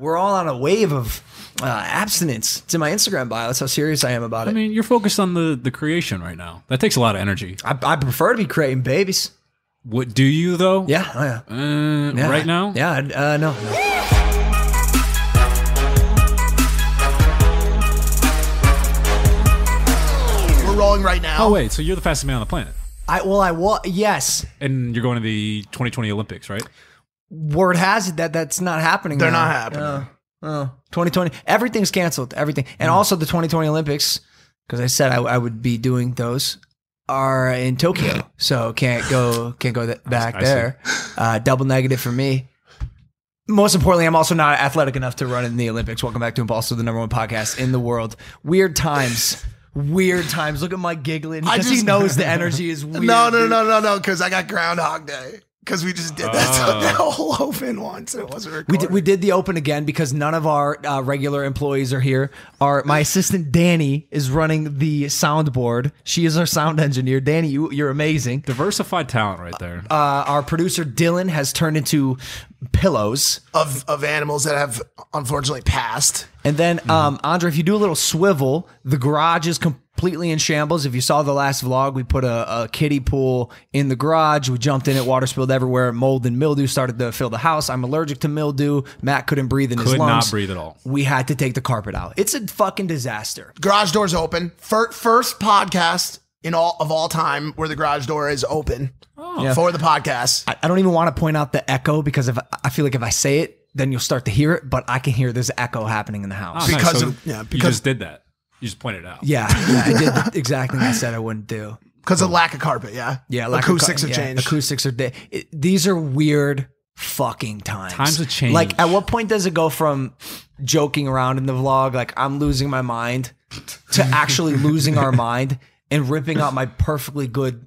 we're all on a wave of uh, abstinence. It's in my Instagram bio. That's how serious I am about it. I mean, you're focused on the the creation right now. That takes a lot of energy. I, I prefer to be creating babies. What do you though? Yeah, oh yeah. Uh, Yeah. Right now? Yeah, uh, no, no. We're rolling right now. Oh wait, so you're the fastest man on the planet, I well, I wa- yes. and you're going to the 2020 Olympics, right? Word has it that that's not happening. They're now. not happening. Uh, uh, 2020, everything's canceled. Everything, and also the 2020 Olympics, because I said I, I would be doing those, are in Tokyo, so can't go can't go th- back I there. Uh, double negative for me. Most importantly, I'm also not athletic enough to run in the Olympics. Welcome back to Impaulsive, the number one podcast in the world. Weird times. Weird times. Look at Mike giggling I because he just- knows the energy is weird. no, no, no, no, no, because I got Groundhog Day. Because we just did that, Oh. that whole open once and it wasn't recorded. We did, we did the open again because none of our uh, regular employees are here. Our my assistant Danny is running the soundboard. She is our sound engineer. Danny, you, you're amazing. Diversified talent right there. Uh, our producer Dylan has turned into pillows. of of animals that have unfortunately passed. And then, um, Andre, if you do a little swivel, the garage is completely in shambles. If you saw the last vlog, we put a, a kiddie pool in the garage. We jumped in it, water spilled everywhere. Mold and mildew started to fill the house. I'm allergic to mildew. Matt couldn't breathe in his Could lungs. not breathe at all. We had to take the carpet out. It's a fucking disaster. Garage doors open. Fir- First podcast in all of all time where the garage door is open oh. Yeah. for the podcast. I, I don't even want to point out the echo because if I feel like if I say it, then you'll start to hear it. But I can hear there's echo happening in the house. Oh, nice. because So of- yeah, you because- just did that. You just pointed it out. Yeah, yeah, I did exactly what I said I wouldn't do. Because of lack of carpet, yeah. Yeah, lack of acoustics co- have yeah, changed. Acoustics are. Di- it, these are weird fucking times. Times have changed. Like, at what point does it go from joking around in the vlog, like I'm losing my mind, to actually losing our mind and ripping out my perfectly good,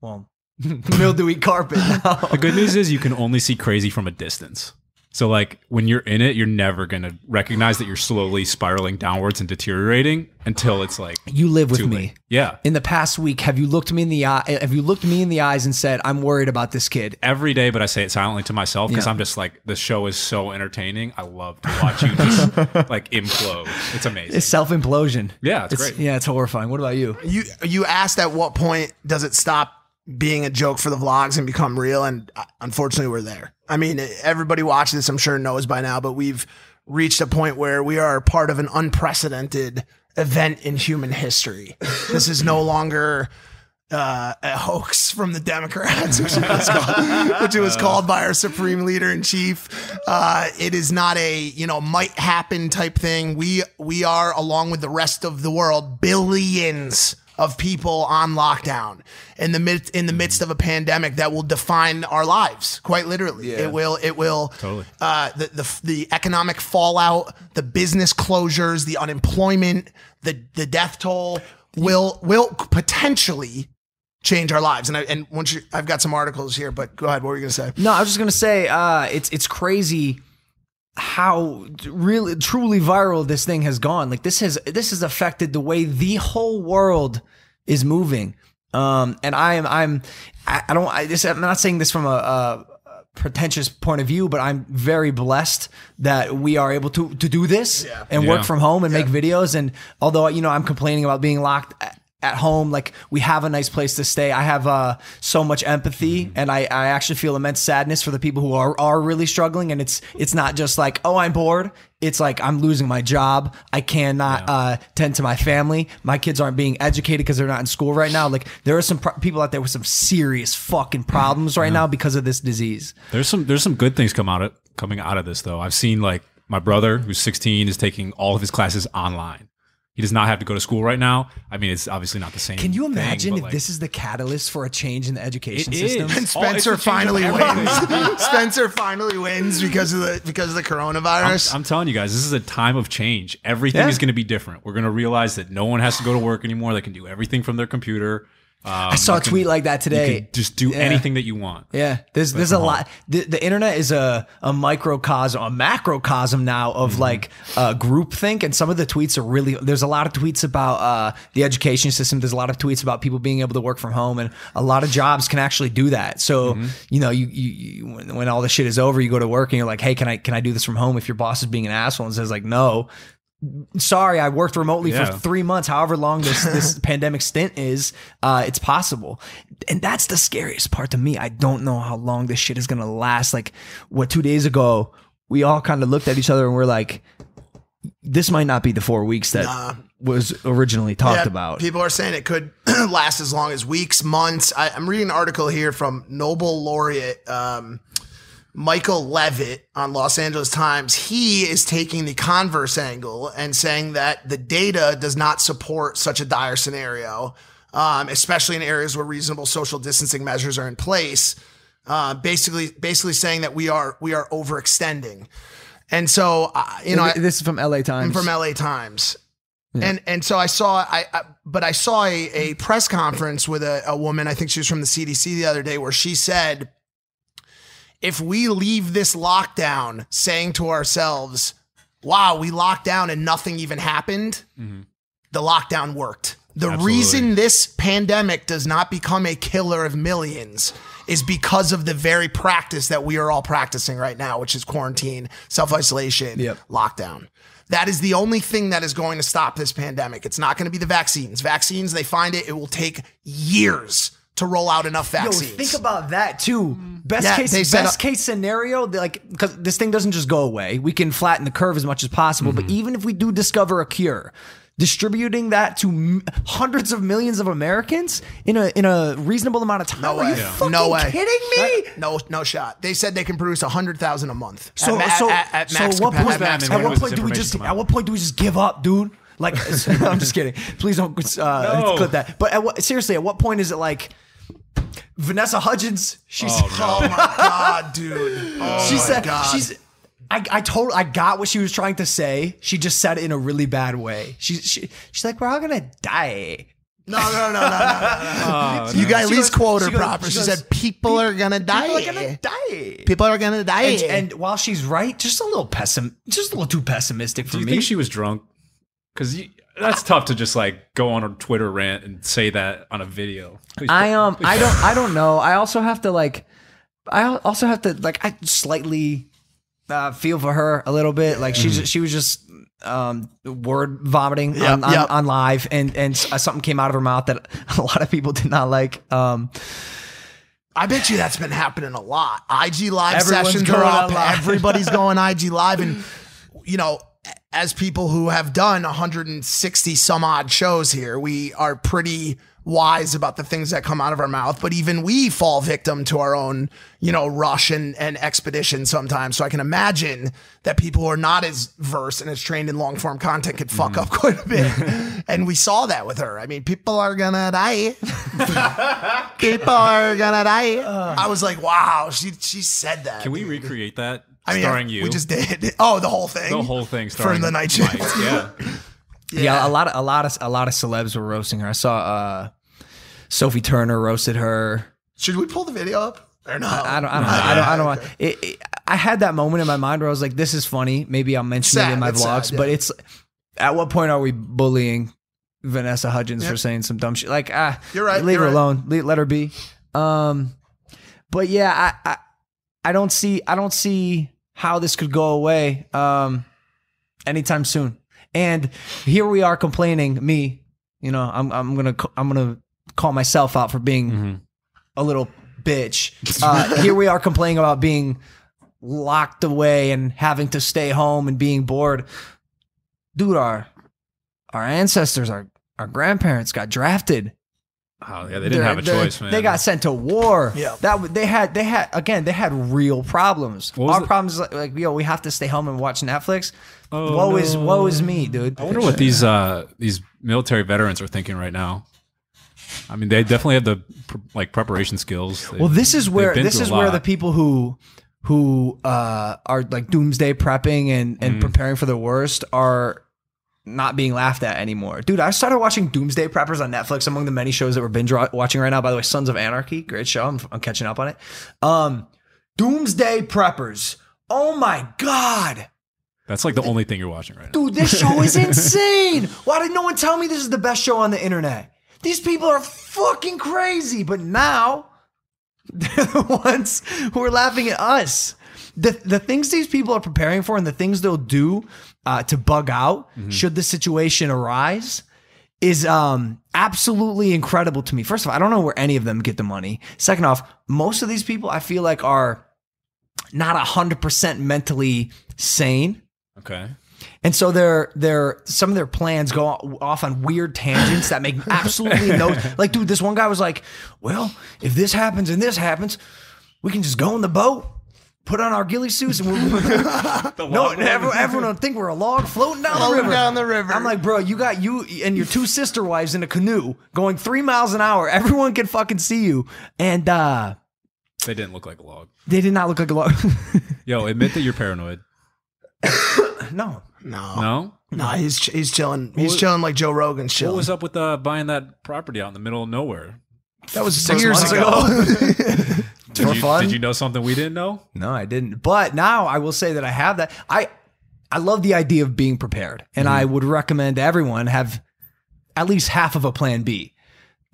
well, mildewy carpet now? The good news is you can only see crazy from a distance. So like when you're in it, you're never gonna recognize that you're slowly spiraling downwards and deteriorating until it's like You live with me. late. Yeah. In the past week, have you looked me in the eye? Have you looked me in the eyes and said, "I'm worried about this kid"? Every day, but I say it silently to myself because Yeah. I'm just like the show is so entertaining. I love to watch you just like implode. It's amazing. It's self implosion. yeah, it's, great. Yeah, it's horrifying. What about you? You you asked at what point does it stop being a joke for the vlogs and become real? And uh, unfortunately, we're there. I mean, everybody watching this, I'm sure, knows by now, but we've reached a point where we are part of an unprecedented event in human history. This is no longer. Uh, a hoax from the Democrats, which it was called, which it was called by our supreme leader in chief. Uh, it is not a you know might happen type thing. We we are along with the rest of the world billions of people on lockdown in the mid in the midst of a pandemic that will define our lives quite literally. It will it will Totally. uh, the, the the economic fallout, the business closures, the unemployment, the the death toll will will potentially change our lives. And I, and once you, I've got some articles here, but go ahead. What were you gonna say? No, I was just gonna say, uh, it's it's crazy how really truly viral this thing has gone. Like this has this has affected the way the whole world is moving. Um, and I am I'm I, I don't I this I'm not saying this from a, a pretentious point of view, but I'm very blessed that we are able to to do this and work from home and make videos. And although you know I'm complaining about being locked at, home, like we have a nice place to stay. I have uh, so much empathy, and I, I actually feel immense sadness for the people who are are really struggling. And it's it's not just like oh I'm bored. It's like I'm losing my job. I cannot uh, tend to my family. My kids aren't being educated because they're not in school right now. Like there are some pro- people out there with some serious fucking problems right now because of this disease. There's some there's some good things come out of coming out of this though. I've seen like my brother who's 16 is taking all of his classes online. He does not have to go to school right now. I mean, it's obviously not the same. Can you imagine but, if like, this is the catalyst for a change in the education system? is. And Oh, Spencer the change of finally wins. Spencer finally wins because of the because of the coronavirus. I'm telling you guys, this is a time of change. Everything Yeah. is going to be different. We're going to realize that no one has to go to work anymore. They can do everything from their computer. I saw a tweet like that You today. can just do Yeah. anything that you want. Yeah, there's there's a lot. The, the internet is a a microcosm, a macrocosm now of like uh, groupthink, and some of the tweets are really. There's a lot of tweets about uh, the education system. There's a lot of tweets about people being able to work from home, and a lot of jobs can actually do that. So you know, you, you, you when, when all the shit is over, you go to work and you're like, hey, can I can I do this from home? If your boss is being an asshole and says like, no. Sorry, I worked remotely Yeah. for three months. However long this this pandemic stint is, uh, it's possible, and that's the scariest part to me. I don't know how long this shit is gonna last. Like, what two days ago, we all kind of looked at each other and we're like, "This might not be the four weeks that was originally talked Yeah, about." People are saying it could last as long as weeks, months. I, I'm reading an article here from Nobel laureate um, Michael Levitt on Los Angeles Times. He is taking the converse angle and saying that the data does not support such a dire scenario, um, especially in areas where reasonable social distancing measures are in place. Uh, basically, basically saying that we are we are overextending, and so uh, you know this is from LA Times. from LA Times. And and so I saw I, I but I saw a, a press conference with a, a woman, I think she was from the CDC the other day, where she said, if we leave this lockdown saying to ourselves, wow, we locked down and nothing even happened, the lockdown worked. The Absolutely. reason this pandemic does not become a killer of millions is because of the very practice that we are all practicing right now, which is quarantine, self isolation, Yep. lockdown. That is the only thing that is going to stop this pandemic. It's not going to be the vaccines. Vaccines, they find it, it will take years to roll out enough Yo, vaccines. think about that too. Best Yeah, case, they said- best case scenario, like because this thing doesn't just go away. We can flatten the curve as much as possible. But even if we do discover a cure, distributing that to m- hundreds of millions of Americans in a in a reasonable amount of time. No Are you way. fucking No way. kidding me? no, no shot. They said they can produce hundred thousand a month. So, at, so, at, at so max what point, at max at what point do we just come at what point do we just give up, dude? Like, I'm just kidding. Please don't uh, No. clip that. But at what, seriously, at what point is it like Vanessa Hudgens? She's Oh, no. Oh my god, dude! Oh she my said God. she's I, I told I got what she was trying to say. She just said it in a really bad way. She, she she's like, we're all gonna die. no, no, no, no, no, no. Oh, You no. got at least goes- quote her she goes- proper. she She, goes, said, "People are gonna die. People are gonna die. People are gonna die." And, and while she's right, just a little pessim, just a little too pessimistic for Do you me. think she was drunk? Because that's tough to just like go on a Twitter rant and say that on a video. Please I um I don't I don't know. I also have to like I also have to like I slightly uh, feel for her a little bit. Like she just, she was just um word vomiting Yep, on, on, yep. on live and and uh, something came out of her mouth that a lot of people did not like. Um I bet you that's been happening a lot. IG live Everyone's sessions going are up. live. Everybody's going IG live, and you know, as people who have done 160 some odd shows here, we are pretty wise about the things that come out of our mouth. But even we fall victim to our own, you know, rush and, and expedition sometimes. So I can imagine that people who are not as versed and as trained in long form content could fuck up mm-hmm. quite a bit. and we saw that with her. I mean, people are gonna die. people are gonna die. Uh. I was like, wow, she she said that. Can we dude. recreate that I mean, starring you? We just did. Oh, the whole thing. the whole thing for starring the night Mike. shift. Yeah. yeah. a lot of a lot of a lot of celebs were roasting her. I saw uh Sophie Turner roasted her. Should we pull the video up or no? I don't I don't I don't I don't want it, it, I had that moment in my mind where I was like this is funny. Maybe I'll mention it in my it's vlogs, sad, but yeah. it's at what point are we bullying Vanessa Hudgens for saying some dumb shit? Like ah You're right, leave you're her right. alone. Leave, let her be. Um but yeah, I, I I don't see I don't see how this could go away um anytime soon. And here we are complaining me, you know, I'm I'm to I'm to call myself out for being a little bitch. Uh, here we are complaining about being locked away and having to stay home and being bored. Dude, our our ancestors, our our grandparents got drafted. Oh yeah, they didn't have a choice, man. They got sent to war. Yeah. that w- they had they had again they had real problems. Our the- problems like, like yo, we have to stay home and watch Netflix. Oh, woe is woe is me, dude. I wonder what these uh these military veterans are thinking right now. I mean, they definitely have the pr- like preparation skills. They- Well, this is where this is where the people who who uh, are like doomsday prepping and Mm. and preparing for the worst are not being laughed at anymore. Dude, I started watching Doomsday Preppers on Netflix among the many shows that we're binge watching right now. By the way, Sons of Anarchy, great show. I'm, I'm catching up on it. Um, Doomsday Preppers. Oh my God. That's like the only thing you're watching right now. Dude, this show is insane. Why did no one tell me this is the best show on the internet? These people are fucking crazy. But now they're the ones who are laughing at us. The, the things these people are preparing for and the things they'll do uh, to bug out should the situation arise is um, absolutely incredible to me. First of all, I don't know where any of them get the money. Second off, most of these people I feel like are not 100% mentally sane. Okay. And so their their some of their plans go off on weird tangents that make absolutely no like dude this one guy was like, "Well, if this happens and this happens, we can just go in the boat, put on our ghillie suits and we'll No, everyone, everyone will think we're a log floating down the river. down the river. I'm like, "Bro, you got you and your two sister wives in a canoe going 3 miles an hour. Everyone can fucking see you." And uh They didn't look like a log. they did not look like a log. Yo, admit that you're paranoid. no. No, No? no, he's ch- he's chilling. He's chilling like Joe Rogan's What chilling. was up with uh, buying that property out in the middle of nowhere? that was Six years months ago. Did For you, fun? Did you know something we didn't know? No, I didn't. But now I will say that I have that. I I love the idea of being prepared, and I would recommend everyone have at least half of a plan B.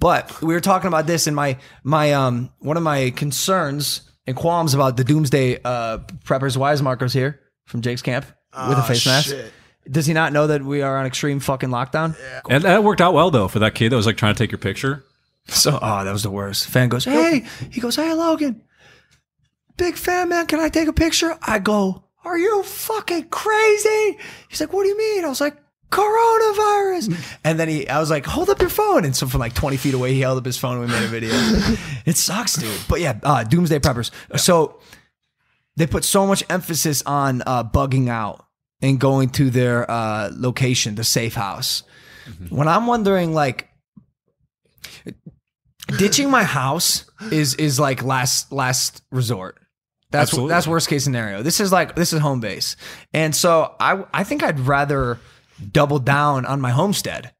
But we were talking about this, and my my um one of my concerns and qualms about the doomsday uh preppers wise markers here from Jake's camp with a Oh, face mask. shit. Does he not know that we are on extreme fucking lockdown? And that worked out well though for that kid that was like trying to take your picture. So, oh, that was the worst. Fan goes, hey, he goes, hey, Logan, big fan, man. Can I take a picture? I go, are you fucking crazy? He's like, what do you mean? I was like, coronavirus. And then he, I was like, hold up your phone. And so from like 20 feet away, he held up his phone and we made a video. it sucks, dude. But yeah, uh, Doomsday Preppers. So they put so much emphasis on uh, bugging out and going to their uh, location, the safe house. When I'm wondering, like, ditching my house is is like last last resort. That's Absolutely. that's worst case scenario. This is like this is home base, and so I I think I'd rather double down on my homestead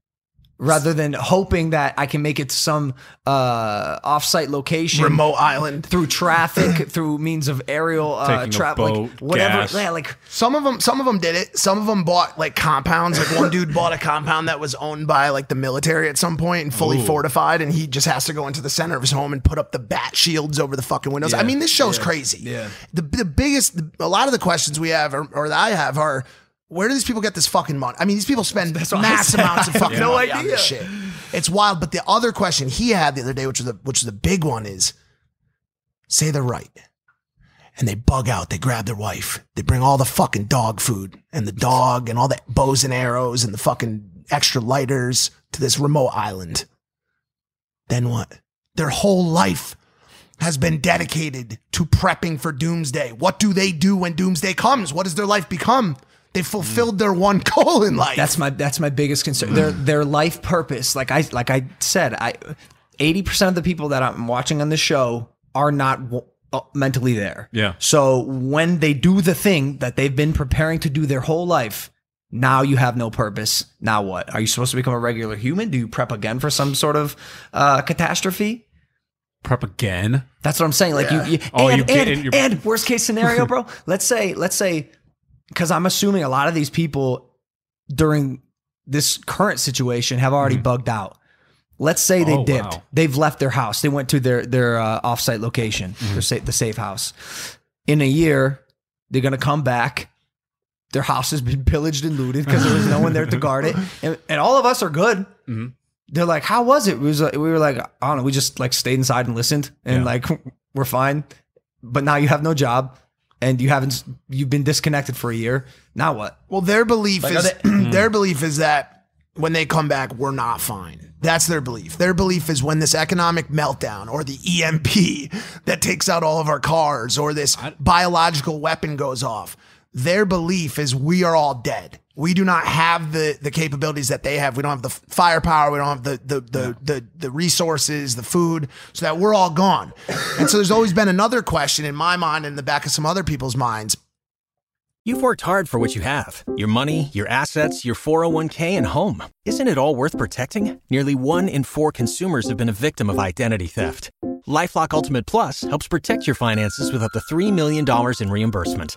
rather than hoping that I can make it to some uh offsite location Remote island. through traffic through means of aerial uh Taking a travel like whatever gas. yeah like Some of them, some of them did it. Some of them bought like compounds. Like one dude bought a compound that was owned by like the military at some point and fully Ooh. fortified, and he just has to go into the center of his home and put up the bat shields over the fucking windows. I mean, this show's crazy. Yeah. The the biggest, a lot of the questions we have, or, or that I have, are. Where do these people get this fucking money? I mean, these people spend what I mass amounts of fucking no money on idea. this shit. It's wild. But the other question he had the other day, which was the which was the big one, is say they're right and they bug out. They grab their wife. They bring all the fucking dog food and the dog and all the bows and arrows and the fucking extra lighters to this remote island. Then what? Their whole life has been dedicated to prepping for doomsday. What do they do when doomsday comes? What does their life become? They fulfilled their one goal in life. That's my that's my biggest concern. Their their life purpose, like I like I said, I eighty percent of the people that I'm watching on the show are not w- uh, mentally there. Yeah. So when they do the thing that they've been preparing to do their whole life, now you have no purpose. Now what? Are you supposed to become a regular human? Do you prep again for some sort of uh, catastrophe? Prep again. That's what I'm saying. Like you, you Oh, and, you get in and, your- and worst case scenario, bro. let's say, let's say, because I'm assuming a lot of these people during this current situation have already bugged out. Let's say they Mm-hmm. Oh, dipped. wow. They've left their house. They went to their their uh, offsite location, Mm-hmm. their the safe house. In a year, they're gonna come back. Their house has been pillaged and looted because there was no one there to guard it, and, and all of us are good. Mhm. They're like, "How was it?" it was like, we were like, "I don't know." We just like stayed inside and listened, and Yeah. like we're fine. But now you have no job, and you haven't. You've been disconnected for a year. Now what? Well, their belief Like, is are they- their belief is that when they come back, we're not fine. That's their belief. Their belief is when this economic meltdown or the EMP that takes out all of our cars or this biological weapon goes off, their belief is we are all dead. We do not have the the capabilities that they have. We don't have the firepower. We don't have the the the the, the resources, the food, so that we're all gone. And so there's always been another question in my mind and in the back of some other people's minds You've worked hard for what you have your money, your assets, your 401k, and home. Isn't it all worth protecting? Nearly one in four consumers have been a victim of identity theft. Lifelock Ultimate Plus helps protect your finances with up to $3 million in reimbursement.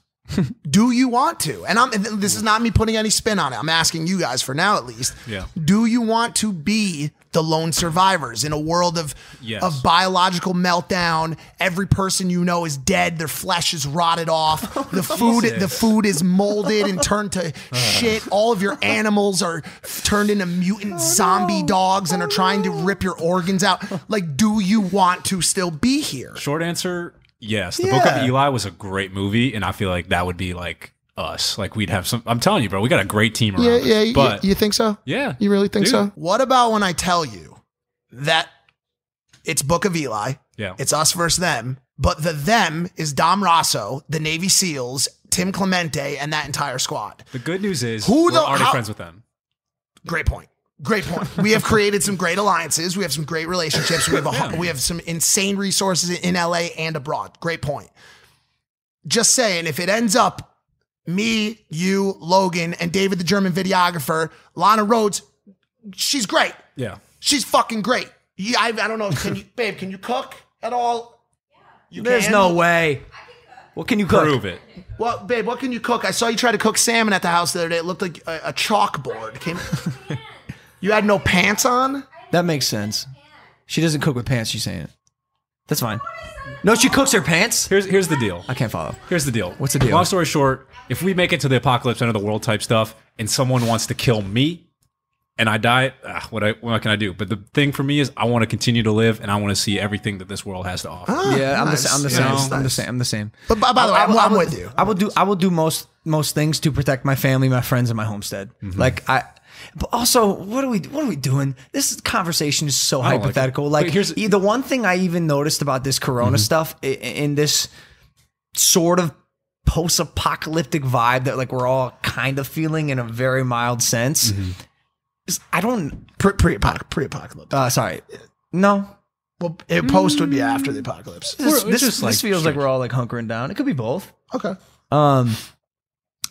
Do you want to? And I'm and this is not me putting any spin on it. I'm asking you guys for now at least. Yeah. Do you want to be the lone survivors in a world of Yes. of biological meltdown? Every person you know is dead. Their flesh is rotted off. The food the food is molded and turned to shit. All of your animals are turned into mutant oh, zombie dogs and are trying to rip your organs out. Like, do you want to still be here? Short answer, yes. The Book of Eli was a great movie, and I feel like that would be like us. Like we'd have some. I'm telling you, bro, we got a great team around. Yeah, us. yeah. you- But you, think so? yeah, You really think Dude. so? What about when I tell you that it's Book of Eli, yeah. it's us versus them, but the them is Dom Raso, the Navy SEAls, Tim Clemente, and that entire squad. the good news is Who we're the- already how- friends with them. Great point. Great point. We have created some great alliances. We have some great relationships. We have a, we have some insane resources in LA and abroad. Great point. Just saying, if it ends up me, you, Logan, and David the German videographer, Lana Rhoades, she's great. Yeah. She's fucking great. Yeah, I, I don't know. Can you, babe? Can you cook at all? You There's can? no way. What can you cook? Prove it. Well, babe, what can you cook? I saw you try to cook salmon at the house the other day. It looked like a, a chalkboard. Came. you had no pants on. That makes sense. She doesn't cook with pants. She's saying. That's fine. No, she cooks her pants. Here's here's the deal. I can't follow. Here's the deal. What's the deal? Long story short, if we make it to the apocalypse, end of the world type stuff, and someone wants to kill me, and I die, ah, what I what can I do? But the thing for me is, I want to continue to live, and I want to see everything that this world has to offer. Yeah, I'm nice. the, I'm the Yeah, same. nice, I'm the same. I'm the same. But by, by the way, I- I'm, I I'm will- with you. I will do. I will do most most things to protect my family, my friends, and my homestead. Mm-hmm. Like I. But also, what are we? What are we doing? This conversation is so I don't like it. hypothetical. Like, Wait, here's- the one thing I even noticed about this Corona Mm-hmm. stuff i- in this sort of post-apocalyptic vibe that like we're all kind of feeling in a very mild sense. Mm-hmm. Is I don't. Pre pre pre apocalypse. Uh, sorry. No, well, it, post would be after the apocalypse. this, We're- this, it's just, like, this feels like we're all like hunkering down. It could be both. Okay. um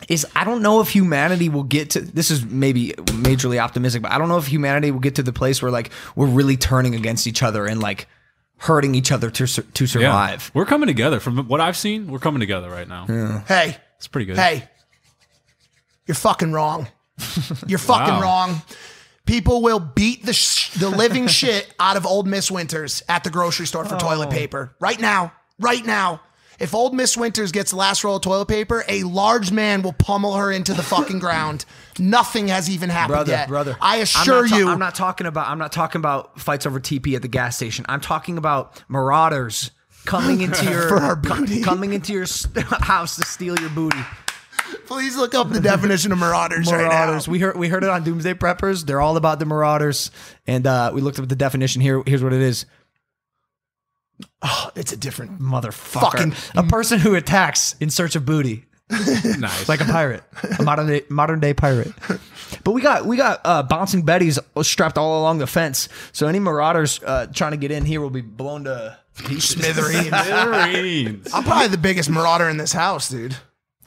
is I don't know if humanity will get to this is maybe majorly optimistic, but I don't know if humanity will get to the place where like we're really turning against each other and like hurting each other to sur- to Yeah. survive. We're coming together. From what I've seen, we're coming together right now. Hey, It's pretty good. hey, you're fucking wrong. You're fucking Wow. wrong. People will beat the sh- the living shit out of old Miss Winters at the grocery store for toilet Oh. paper right now. Right now. If old Miss Winters gets the last roll of toilet paper, a large man will pummel her into the fucking ground. Nothing has even happened Brother, yet. brother. I I'm assure ta- you. I'm not talking about I'm not talking about fights over TP at the gas station. I'm talking about marauders coming into your For our co- coming into your house to steal your booty. Please look up the definition of marauders, right Marauders. now. We heard we heard it on Doomsday Preppers. They're all about the marauders, and uh, we looked up the definition. Here, here's what it is: It's a different. motherfucker, Fucking- a person who attacks in search of booty, Nice. like a pirate, a modern day modern day pirate. But we got we got uh, bouncing betties strapped all along the fence, so any marauders uh, trying to get in here will be blown to pieces. Smithereens. Smithereens. I'm probably the biggest marauder in this house, dude.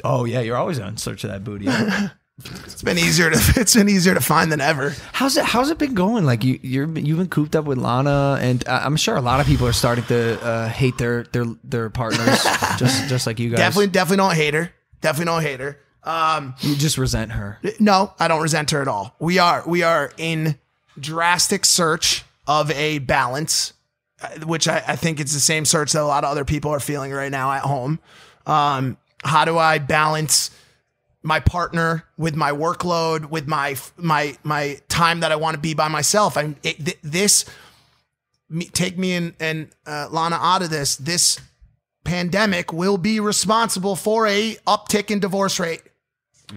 Oh yeah, you're always on search of that booty. It's been easier to it's been easier to find than ever. How's it? How's it been going? Like you, you're you've been cooped up with Lana, and I'm sure a lot of people are starting to uh, hate their their their partners, just just like you guys. Definitely, definitely don't hate her. Definitely don't hate her. Um, you just resent her. no, I don't resent her at all. We are we are in drastic search of a balance, uh, which I, I think it's the same search that a lot of other people are feeling right now at home. Um, how do I balance my partner with my workload, with my my my time that I want to be by myself? I'm it, th- this me, take me and and uh, Lana out of this. This pandemic will be responsible for a uptick in divorce rate.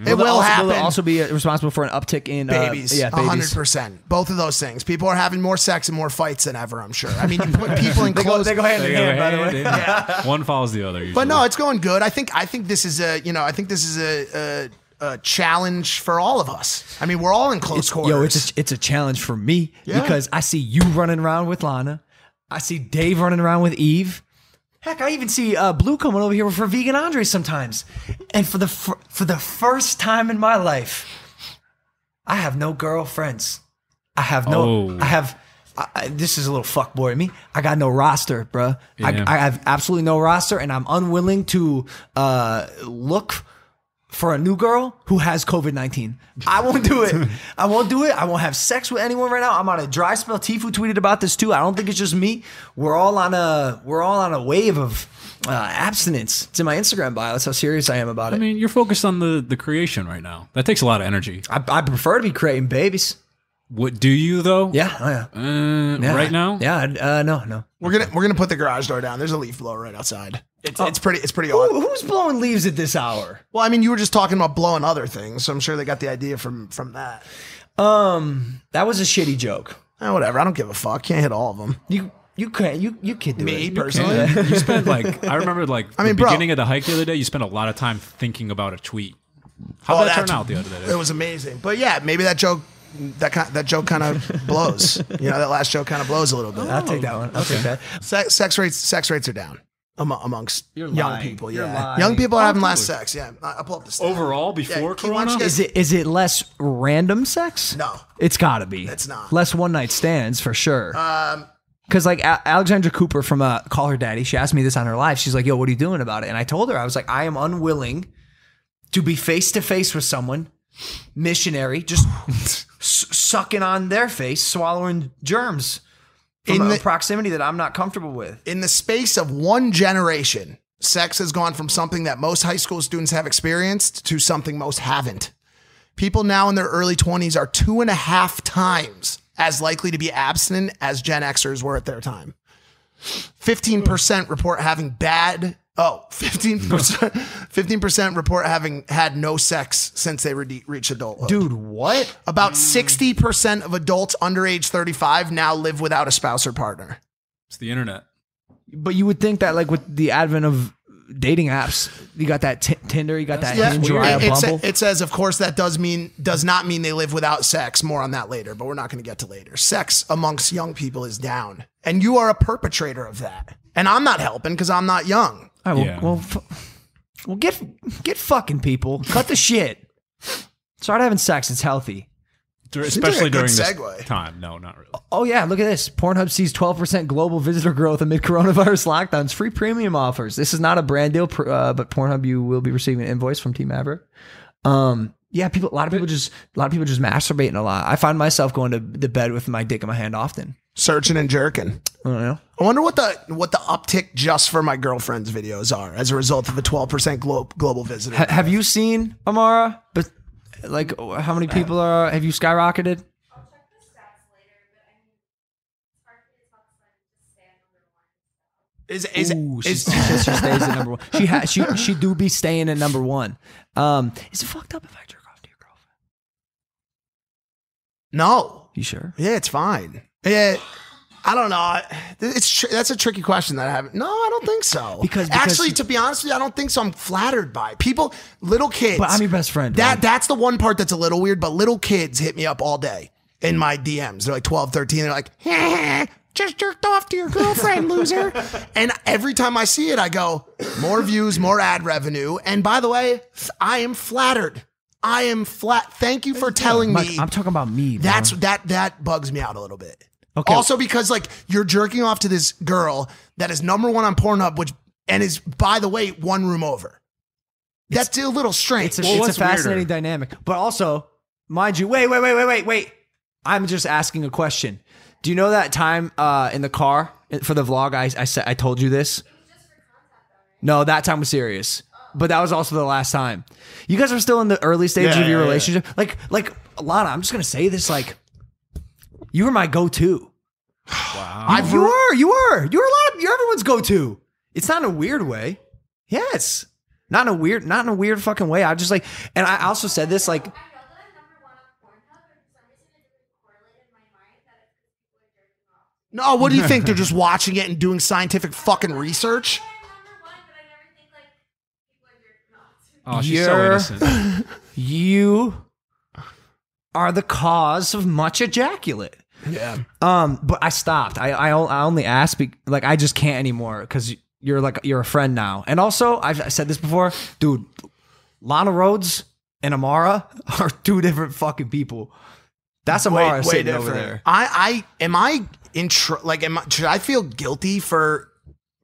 It will, also, happen. Will also be uh, responsible for an uptick in uh, babies. yeah, hundred percent. Both of those things. People are having more sex and more fights than ever. I'm sure. I mean, you put people in They go, close. they go hand in go hand, by the hand way. in hand. One follows the other. Usually. But no, it's going good. I think I think this is a you know I think this is a, a, a challenge for all of us. I mean, we're all in close quarters. Yo, it's a, it's a challenge for me Yeah. because I see you running around with Lana. I see Dave running around with Eve. Heck, I even see uh, Blue coming over here for vegan Andre sometimes. And for the fir- for the first time in my life, I have no girlfriends. I have no. Oh. I have. I, I- this is a little fuck boy me. I got no roster, bruh. Yeah. I, I have absolutely no roster, and I'm unwilling to uh, look for a new girl who has COVID 19. I won't do it. I won't do it. I won't have sex with anyone right now. I'm on a dry spell. Tfue tweeted about this too. I don't think it's just me. We're all on a we're all on a wave of uh, abstinence. It's in my Instagram bio. That's how serious I am about it. I mean, you're focused on the the creation right now. That takes a lot of energy. I, I prefer to be creating babies. What do you though? Yeah, oh yeah. Uh, yeah. Right now? Yeah, uh, no, no. we're gonna we're gonna put the garage door down. There's a leaf blower right outside. It's it's pretty it's pretty Who, odd. who's blowing leaves at this hour? Well, I mean, you were just talking about blowing other things, so I'm sure they got the idea from from that. Um, that was a shitty joke. Eh, whatever. I don't give a fuck. Can't hit all of them. You you can't you you can do Me it. personally. you spent like I remember like I mean, the bro. beginning of the hike the other day. You spent a lot of time thinking about a tweet. How Oh, did that turn out the other day? It was amazing. But yeah, maybe that joke that kind that joke kind of blows. You know, that last joke kind of blows a little bit. I'll take that one. I'll take that. Sex, sex rates sex rates are down amo- amongst young lying. people. You're Yeah, lying. young people are having less sex. Yeah, I- I'll pull up the stat. Overall, before Yeah, why don't Corona, you guys- Is it is it less random sex? No. it's got to be. It's not. less one night stands for sure. Um, because like A- Alexandra Cooper from uh, Call Her Daddy, she asked me this on her live. She's like, "Yo, what are you doing about it?" And I told her I was like, "I am unwilling to be face to face with someone, missionary, just s- sucking on their face, swallowing germs." In the- proximity that I'm not comfortable with. in the space of one generation, sex has gone from something that most high school students have experienced to something most haven't. People now in their early 20s are two and a half times as likely to be abstinent as Gen Xers were at their time. 15% report having bad, oh, 15%, 15% report having had no sex since they re- reached adulthood. Dude, what? About 60% of adults under age 35 now live without a spouse or partner. it's the internet. But you would think that like with the advent of dating apps, you got that Ti- Tinder, you got that Yeah, Hinge, it, Raya, it, sa- Bumble. it says, of course, that does mean does not mean they live without sex. More on that later, but we're not going to get to later. Sex amongst young people is down, and you are a perpetrator of that. And I'm not helping because I'm not young. All right, well, Yeah. well, f- well, get get fucking people. Cut the shit. Start having sex. It's healthy. Dur- Seems like a Especially good during this segue. time. No, not really. Oh yeah, look at this. Pornhub sees 12% global visitor growth amid coronavirus lockdowns. Free premium offers. This is not a brand deal, pr- uh, but Pornhub you will be receiving an invoice from Team Maverick. Um, yeah, people. A lot of people just a lot of people just masturbating a lot. I find myself going to the bed with my dick in my hand often. Searching and jerking. I don't. I wonder what the what the uptick just for my girlfriend's videos are as a result of the 12% glo- global visitor. Ha- have you seen Amara? But like, how many people are? Have you skyrocketed? I'll check the stats later, but I mean, it's hard for me to tell because I'm just stay on number one. is is, Ooh, she, is she says she stays at number one. She ha- she she do be staying at number one. Um, is it fucked up if I jerk off to your girlfriend? no. You sure? Yeah, it's fine. Yeah, I don't know. It's that's a tricky question that I haven't. No, I don't think so. Because- because- actually, to be honest with you, I don't think so. I'm flattered by it. people, little kids. But I'm your best friend. That right? that's the one part that's a little weird. But little kids hit me up all day in my DMs. They're like 12, 13. They're like, just jerked off to your girlfriend, loser. and every time I see it, I go, more views, more ad revenue. And by the way, I am flattered. I am flat. Thank you for telling Mike, me. I'm talking about me. Bro. That's that that bugs me out a little bit. Okay. Also because like you're jerking off to this girl that is number one on Pornhub, which and is by the way one room over. That's a little strange. it's a, Well, it's a fascinating weirder? dynamic. But also, mind you, wait, wait, wait, wait, wait, wait. I'm just asking a question. Do you know that time uh, in the car for the vlog? I I said I told you this. No, that time was serious. But that was also the last time. You guys are still in the early stages Yeah, of your yeah, yeah. relationship. Like, like Lana, I'm just gonna say this. Like, you were my go-to. Wow. I've You were, you were, you were a lot of, you're everyone's go-to. It's not in a weird way. Yes. Not in a weird, not in a weird fucking way. I just like, and I also said this like, I know that I'm number one on Pornhub, but for some reason it doesn't correlate in my mind that it's because people are jerking off. No, what do you think? They're just watching it and doing scientific fucking research? I'm number one, but I never think like people are jerking off. Oh, she's so You're- innocent. you are the cause of much ejaculate. Yeah. Um, but I stopped. I I, I only asked be, like I just can't anymore because you're like you're a friend now. And also, I've I said this before, dude. Lana Rhoades and Amara are two different fucking people. That's Amara sitting over there. I, I am I in tr- like am I, should I feel guilty for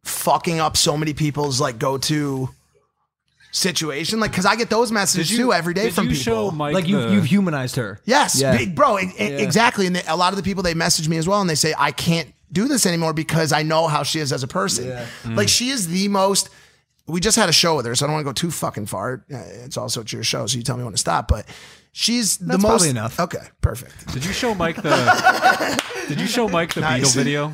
fucking up so many people's like go to situation? Like, cause I get those messages too every day did from you people. show Mike Like you the- you've humanized her. Yes, Yeah. big bro, e- e- exactly. And they, a lot of the people they message me as well, and they say I can't do this anymore because I know how she is as a person. Mm. Like she is the most. We just had a show with her, so I don't want to go too fucking far. Uh, It's also it's your show, so you tell me when to stop. But she's the That's most. probably enough. Okay, perfect. Did you show Mike the? did you show Mike the Nice. Beetle video?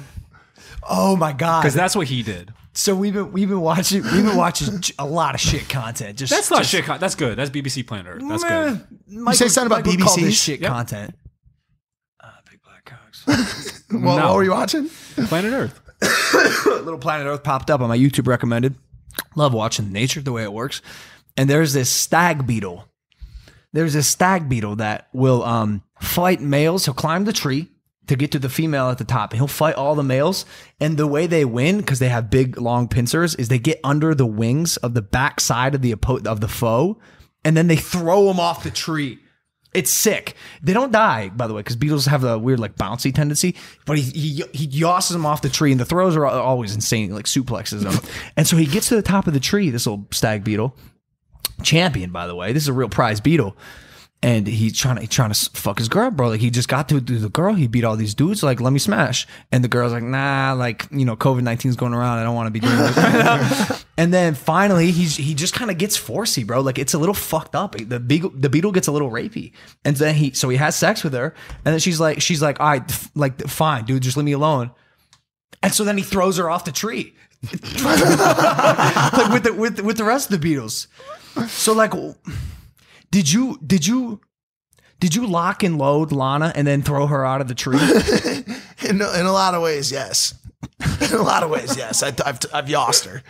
Oh my god. Because that's what he did. So we've been we've been watching we've been watching a lot of shit content. Just That's not just, shit. Con- that's good. That's BBC Planet Earth. That's Meh. good. Mike say would- something about Mike BBC? shit Yep. content. Uh, big black cocks. What, No. what were you watching? Planet Earth. Little Planet Earth popped up on my YouTube recommended. Love watching nature the way it works. And there's this stag beetle. There's this stag beetle that will um, fight males. He'll climb the tree to get to the female at the top. He'll fight all the males. And the way they win, because they have big long pincers, is they get under the wings of the back side of the oppo- of the foe, and then they throw them off the tree. It's sick. They don't die, by the way, because beetles have a weird like bouncy tendency. But he he he yosses them off the tree, and the throws are always insane, like suplexes them. and so he gets to the top of the tree. This little stag beetle, champion, by the way. This is a real prize beetle. And he's trying to he's trying to fuck his girl, bro. Like he just got to do the girl. He beat all these dudes. Like let me smash. And the girl's like, nah. Like you know, COVID 19 is going around. I don't want to be doing this. right and then finally, he's he just kind of gets forcey, bro. Like it's a little fucked up. The beagle, the beetle gets a little rapey. And then he so he has sex with her. And then she's like she's like, all right, f- like fine, dude, just leave me alone. And so then he throws her off the tree, like with the with with the rest of the beetles. So like, did you did you did you lock and load Lana and then throw her out of the tree? In, a- in a lot of ways, yes. In a lot of ways, yes. I, I've I've yossed her.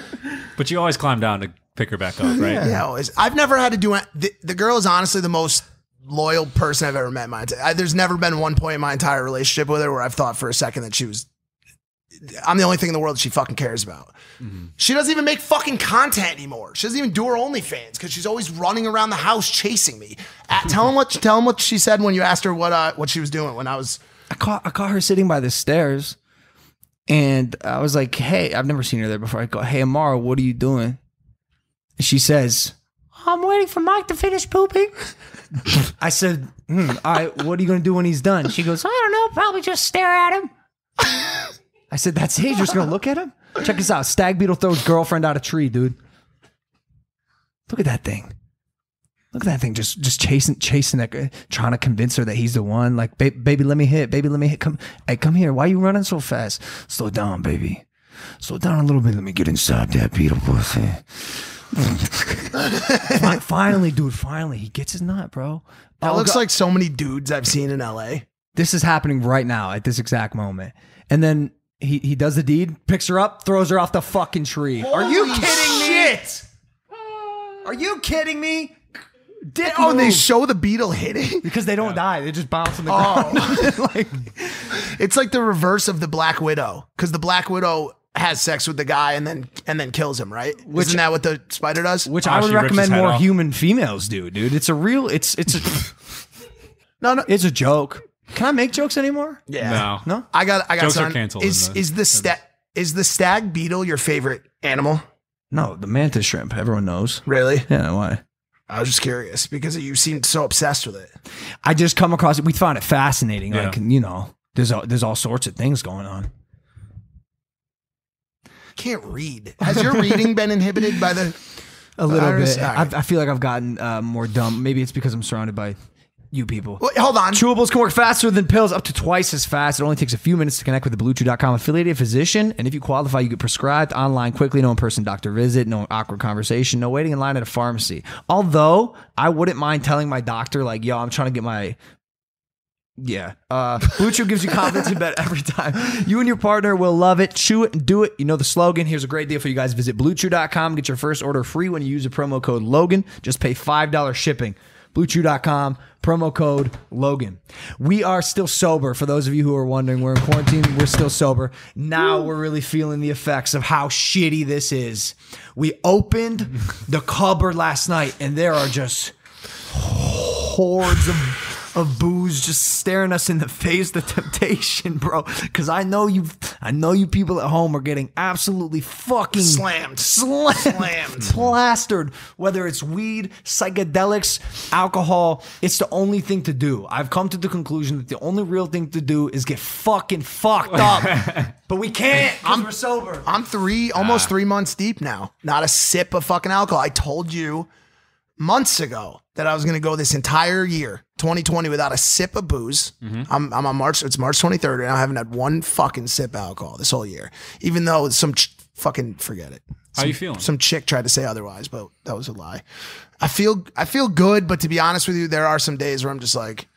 But you always climb down to pick her back up, right? Yeah, always. I've never had to do it. The, the girl is honestly the most loyal person I've ever met. in My I, there's never been one point in my entire relationship with her where I've thought for a second that she was. I'm the only thing in the world that she fucking cares about. She doesn't even make fucking content anymore. She doesn't even do her OnlyFans because she's always running around the house chasing me. Uh, tell him what tell him what she said when you asked her what uh, what she was doing when I was. I caught I caught her sitting by the stairs, and I was like, "Hey, I've never seen her there before." I go, "Hey, Amara, what are you doing?" And she says, "I'm waiting for Mike to finish pooping." I said, hmm, "All right, what are you gonna do when he's done?" She goes, "I don't know, probably just stare at him." I said, "That's it. You're just gonna look at him." Check this out: stag beetle throws girlfriend out a tree, dude. Look at that thing. Look at that thing, just just chasing, chasing that, trying to convince her that he's the one. Like, ba- baby, let me hit. Baby, let me hit. Come, hey, come here. Why are you running so fast? Slow down, baby. Slow down a little bit. Let me get inside that beetle pussy. Finally, dude. Finally, he gets his nut, bro. That Oh, looks like so many dudes I've seen in LA. this is happening right now at this exact moment. And then he he does the deed, picks her up, throws her off the fucking tree. Are you Holy kidding shit. me? Are you kidding me? Dick Oh, they move. show the beetle hitting. because they don't die. They just bounce on the Oh. ground. like, It's like the reverse of the Black Widow, because the Black Widow has sex with the guy and then and then kills him, right? Which- Isn't that what the spider does? which Oh, I would she rips recommend his head more off. human females do, dude. It's a real. It's it's a no, no. it's a joke. Can I make jokes anymore? Yeah. No. No. I got. I got. Jokes are son. canceled Is the- is the sta- is the stag beetle your favorite animal? No, the mantis shrimp. Everyone knows. Really? Yeah, why? I was just curious because you seemed so obsessed with it. I just come across it. We found it fascinating. Yeah. Like you know, there's all, there's all sorts of things going on. Can't read. Has your reading been inhibited by the? A little Iris? bit. All right. I, I feel like I've gotten uh, more dumb. Maybe it's because I'm surrounded by you people. Wait, hold on. Chewables can work faster than pills, up to twice as fast. It only takes a few minutes to connect with a BlueChew.com affiliated physician. And if you qualify, you get prescribed online quickly, no in person doctor visit, no awkward conversation, no waiting in line at a pharmacy. Although I wouldn't mind telling my doctor, like, yo, I'm trying to get my. Yeah. Uh, Blue Chew gives you confidence in bed every time. You and your partner will love it. Chew it and do it. You know the slogan. Here's a great deal for you guys. Visit BlueChew.com. Get your first order free when you use the promo code Logan. Just pay $5 shipping. BlueChew.com, promo code Logan. We are still sober. For those of you who are wondering, we're in quarantine. We're still sober. Now we're really feeling the effects of how shitty this is. We opened the cupboard last night, and there are just hordes of of booze just staring us in the face. The temptation, bro. Because I know you, I know you people at home are getting absolutely fucking Slammed. slammed, Slammed. plastered. Whether it's weed, psychedelics, alcohol, it's the only thing to do. I've come to the conclusion that the only real thing to do is get fucking fucked up. but we can't. because we're sober. I'm three, almost three months deep now. Not a sip of fucking alcohol. I told you months ago that I was going to go this entire year, 2020, without a sip of booze. I'm, I'm on March. It's March 23rd, and I haven't had one fucking sip of alcohol this whole year. Even though some ch- fucking forget it. How you feeling? Some chick tried to say otherwise, but that was a lie. I feel I feel good, but to be honest with you, there are some days where I'm just like.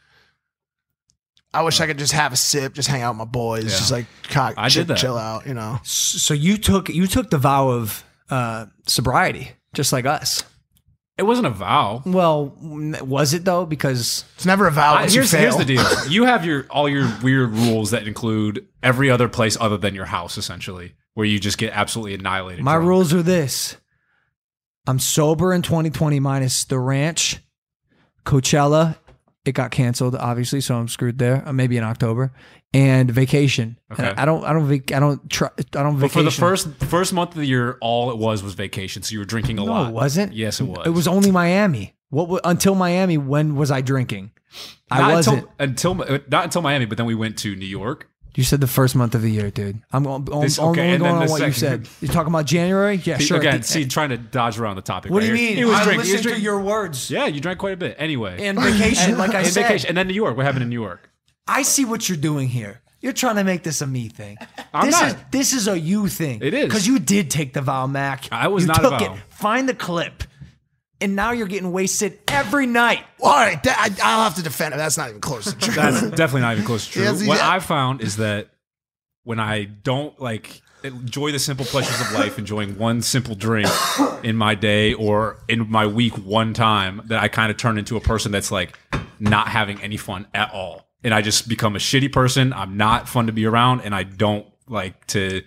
I wish I could just have a sip, just hang out with my boys, just like cock, I did chill, that. chill out, you know. So you took you took the vow of uh, sobriety, just like us. It wasn't a vow. Well, was it though? Because It's never a vow uh, I- once here's, you fail. here's the deal. You have your all your weird rules that include every other place other than your house, essentially, where you just get absolutely annihilated. my drunk. rules are this: I'm sober in 2020 minus the ranch, Coachella. It got canceled, obviously, so I'm screwed there. Uh, maybe in October and vacation. And I don't. I don't. Vac- I don't. Try, I don't. But for the first first month of the year, all it was was vacation. So you were drinking a lot. no, lot. it wasn't. Yes, it was. It was only Miami. What wa- until Miami? When was I drinking? I Not wasn't. until, until uh, not until Miami, but then we went to New York. You said the first month of the year, dude. I'm, I'm, This- I'm okay, only and going then on the what you said. You're talking about January? Yeah, sure. Again, The- see, trying to dodge around the topic. what do you right here. mean? He was I drinking. He was to drinking. your words. Yeah, you drank quite a bit. Anyway, And vacation, like I said. and said. vacation, and then New York. What happened in New York? I see what you're doing here. You're trying to make this a me thing. I'm this not. is this is a you thing. It is. because you did take the vow, Mac. I was you not a took vow. it. Find the clip, and now you're getting wasted every night. All right, that, I, I'll have to defend it. That's not even close to true. That's definitely not even close to true. Yes, what yeah. I found is that when I don't like enjoy the simple pleasures of life, enjoying one simple drink in my day or in my week one time, that I kind of turn into a person that's like not having any fun at all. And I just become a shitty person. I'm not fun to be around and I don't like to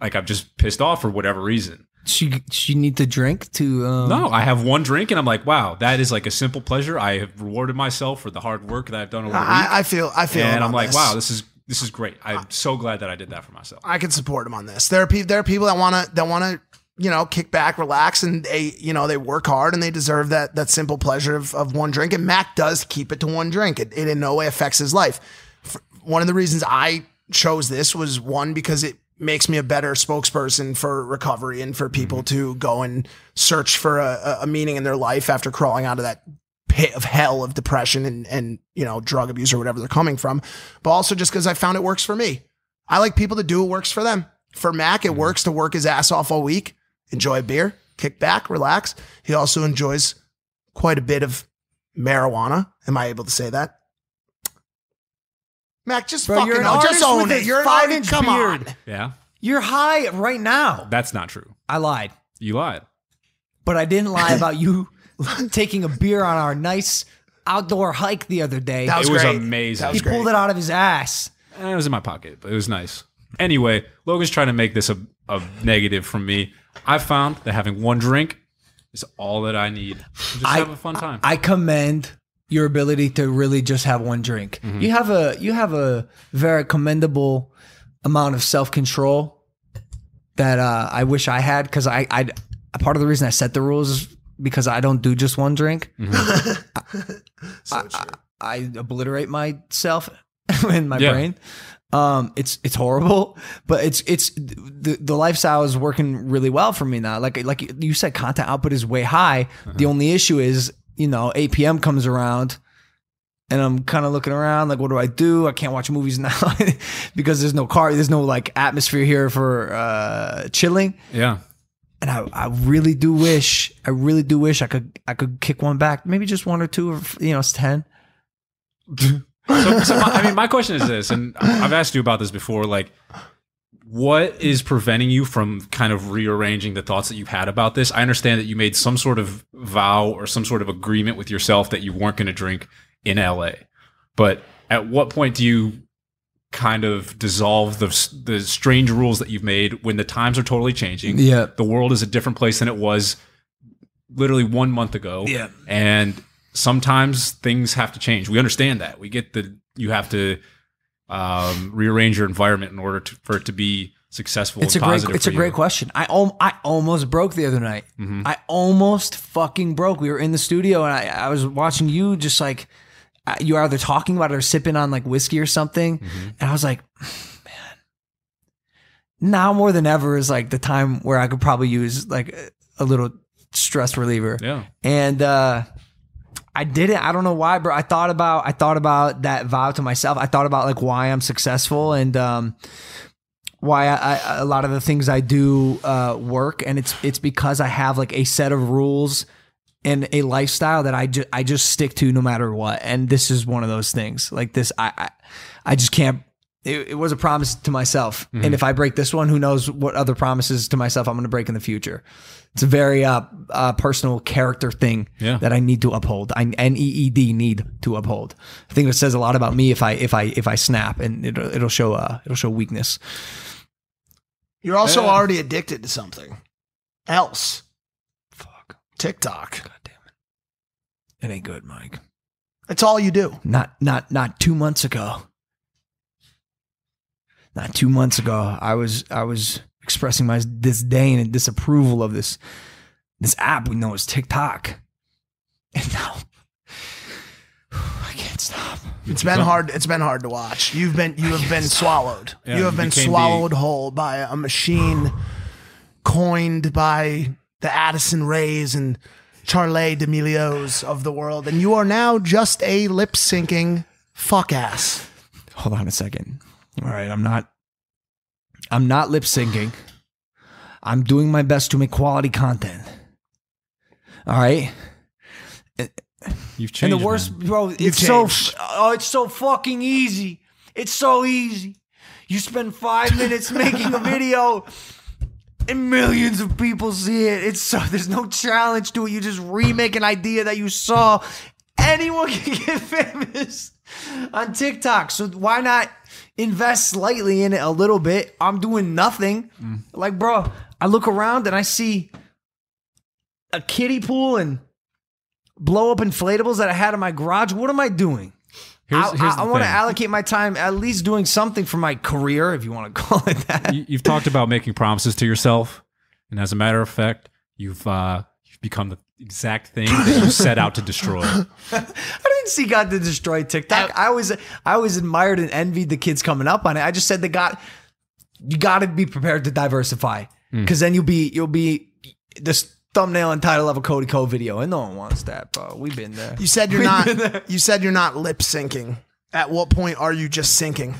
like I'm just pissed off for whatever reason. She she need to drink to. Um, No, I have one drink and I'm like, wow, that is like a simple pleasure. I have rewarded myself for the hard work that I've done over the week. I, I feel I feel, and I'm like, this. wow, this is this is great. I'm so glad that I did that for myself. I can support him on this. There are people there are people that want to that want to you know kick back, relax, and they you know they work hard and they deserve that that simple pleasure of, of one drink. And Mac does keep it to one drink. It, it in no way affects his life. For- one of the reasons I chose this was one because it makes me a better spokesperson for recovery and for people mm-hmm. to go and search for a, a meaning in their life after crawling out of that pit of hell of depression and and you know drug abuse or whatever they're coming from. But also just because i found it works for me. I like people to do what works for them. For mac it mm-hmm. works to work his ass off all week enjoy a beer kick back relax. He also enjoys quite a bit of marijuana. Am i able to say that mac just Bro, fucking you're an own- just artist own with it a you're an five-inch artist come beard. on Yeah, You're high right now. that's not true. I lied, You lied. but I didn't lie about you taking a beer on our nice outdoor hike the other day. That was it was great. amazing. That he great. pulled it out of his ass. Eh, It was in my pocket, but it was nice. Anyway, Logan's trying to make this a, a negative from me. I found that having one drink is all that I need. Just I- have a fun time. I commend your ability to really just have one drink. Mm-hmm. You have a you have a very commendable amount of self control that uh, I wish I had because I I part of the reason I set the rules is because I don't do just one drink. so true. I obliterate myself in my Yeah. brain. Um, it's it's horrible, but it's it's the the lifestyle is working really well for me now. Like like you said, content output is way high. The only issue is you know 8 p.m. comes around, and I'm kind of looking around, like, what do I do? I can't watch movies now because there's no car, there's no like atmosphere here for uh, chilling. Yeah. And I, I really do wish, I really do wish I could, I could kick one back, maybe just one or two, or you know, it's ten. So, so my, I mean, my question is this, and I've asked you about this before. Like, what is preventing you from kind of rearranging the thoughts that you've had about this? I understand that you made some sort of vow or some sort of agreement with yourself that you weren't going to drink in LA. But at what point do you kind of dissolve the the strange rules that you've made when the times are totally changing? Yeah. the world is a different place than it was literally one month ago. Yeah. and sometimes things have to change. We understand that. We get the you have to um, rearrange your environment in order to, for it to be successful. It's a and great, positive it's a for great question. I, al- I almost broke the other night. Mm-hmm. I almost fucking broke. We were in the studio and I, I was watching you just like uh, you were either talking about it or sipping on like whiskey or something, Mm-hmm. and I was like, man, now more than ever is like the time where I could probably use like a- a little stress reliever. Yeah. And uh I didn't. I don't know why, bro. I thought about I thought about that vow to myself. I thought about like why I'm successful and um why I, I a lot of the things I do uh work and it's it's because I have like a set of rules and a lifestyle that I just I just stick to no matter what. And this is one of those things. Like this I I, I just can't it, it was a promise to myself. And if I break this one, who knows what other promises to myself I'm going to break in the future. It's a very uh, uh, personal character thing Yeah. that I need to uphold. I N E E D need to uphold. I think it says a lot about me if I if I if I snap and it'll it'll show uh it'll show weakness. You're also Yeah. already addicted to something else. Fuck. TikTok. God damn it. It ain't good, Mike. That's all you do. Not not not two months ago. Not two months ago, I was I was expressing my disdain and disapproval of this this app we know as TikTok, and now I can't stop. It's been hard. It's been hard to watch. You've been you have been swallowed. Yeah, you have you been became the- swallowed whole by a machine coined by the Addison Rays and Charlie D'Amelios of the world, and you are now just a lip syncing fuck ass. Hold on a second. All right, I'm not. I'm not lip syncing. I'm doing my best to make quality content. All right. You've changed. And the worst, man. bro, it's so oh, it's so fucking easy. It's so easy. You spend five minutes making a video, and millions of people see it. It's so there's no challenge to it. You just remake an idea that you saw. Anyone can get famous on TikTok. So why not invest slightly in it a little bit? I'm doing nothing. Like, bro, I look around and I see a kiddie pool and blow up inflatables that I had in my garage. What am I doing? Here's, I, here's I, the want to allocate my time at least doing something for my career, if you want to call it that. You, you've talked about making promises to yourself, and as a matter of fact, you've uh, you've become the exact thing that you set out to destroy. I didn't see God to destroy TikTok. Uh, I always, I always admired and envied the kids coming up on it. I just said that God, you got to be prepared to diversify, hmm. because then you'll be, you'll be this thumbnail and title of a Cody Ko video, and no one wants that, bro. We've been there. You said you're not. You said you're not lip syncing. At what point are you just sinking?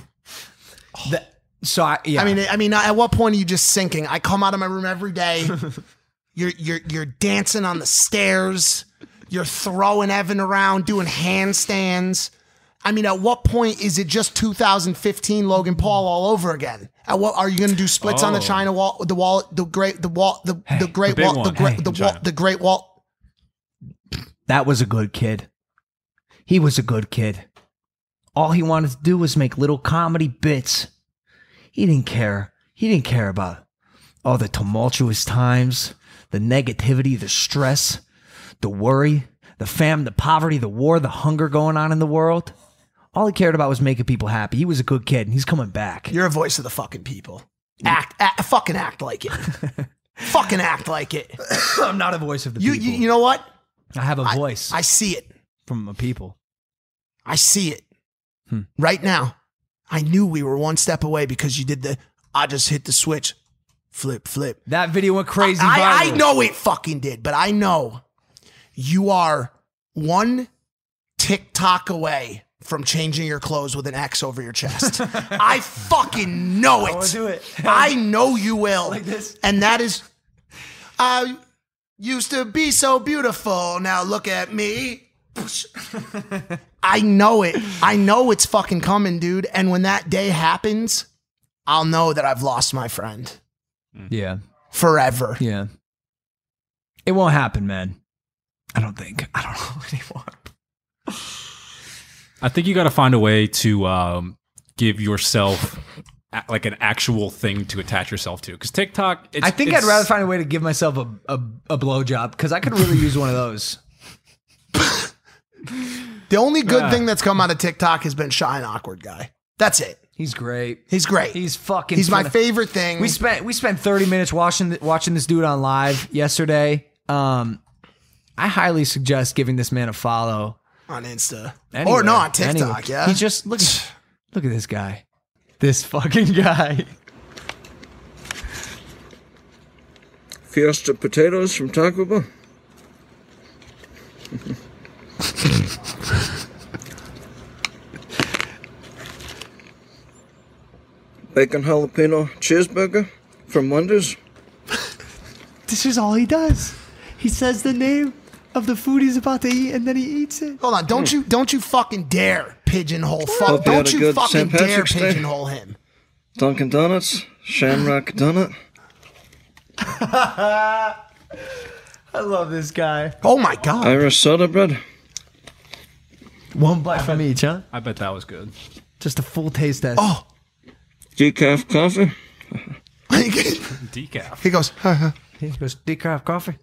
That- so I, yeah. I mean, I mean, at what point are you just sinking? I come out of my room every day. You're you're you're dancing on the stairs. You're throwing Evan around, doing handstands. I mean, at what point is it just 2015 Logan Paul all over again? At what are you going to do splits on the Oh. China wall, the wall, the great, the wall, the the great big wall, the one. great, Hey, the wall, China. the great wall. that was a good kid. He was a good kid. All he wanted to do was make little comedy bits. He didn't care. He didn't care about all the tumultuous times, the negativity, the stress, the worry, the fam, the poverty, the war, the hunger going on in the world. All he cared about was making people happy. He was a good kid and he's coming back. You're a voice of the fucking people. Act, act fucking act like it. fucking act like it. I'm not a voice of the You, people. you, you know what? I have a voice I see it. from the people. I see it Hmm. right now. I knew we were one step away because you did the. I just hit the switch, flip, flip. That video went crazy. I, I viral. know it fucking did, but I know you are one TikTok away from changing your clothes with an X over your chest. I fucking know it. wanna do it. I know you will. Like this. And that is, I used to be so beautiful. Now look at me. I know it. I know it's fucking coming, dude. And when that day happens, I'll know that I've lost my friend Yeah. forever. Yeah. It won't happen, man. I don't think. I don't know anymore. I think you got to find a way to um, give yourself a- like an actual thing to attach yourself to. Because TikTok, it's, I think it's- I'd rather find a way to give myself a a, a blowjob because I could really use one of those. The only good Yeah. thing that's come out of TikTok has been Shy and Awkward Guy. That's it. He's great. He's great. He's fucking. He's my funny. favorite thing. We spent we spent 30 minutes watching th- watching this dude on live yesterday. Um, I highly suggest giving this man a follow. on Insta. Anywhere. or not on TikTok, Anywhere. yeah. He just look look at this guy, this fucking guy. Fiesta potatoes from Taco Bell. Bacon jalapeno cheeseburger from Wonders. This is all he does. He says the name of the food he's about to eat, and then he eats it. Hold on, don't hmm. you don't you fucking dare pigeonhole fuck Hope you had don't a you good fucking St. dare Patrick's Day. pigeonhole him. Dunkin' Donuts, Shamrock Donut, I love this guy. Oh my god. Irish soda bread. One bite from each, huh? I bet that was good. Just a full taste test. Oh. Decaf coffee. Decaf. he goes, "Huh, huh." he goes decaf coffee.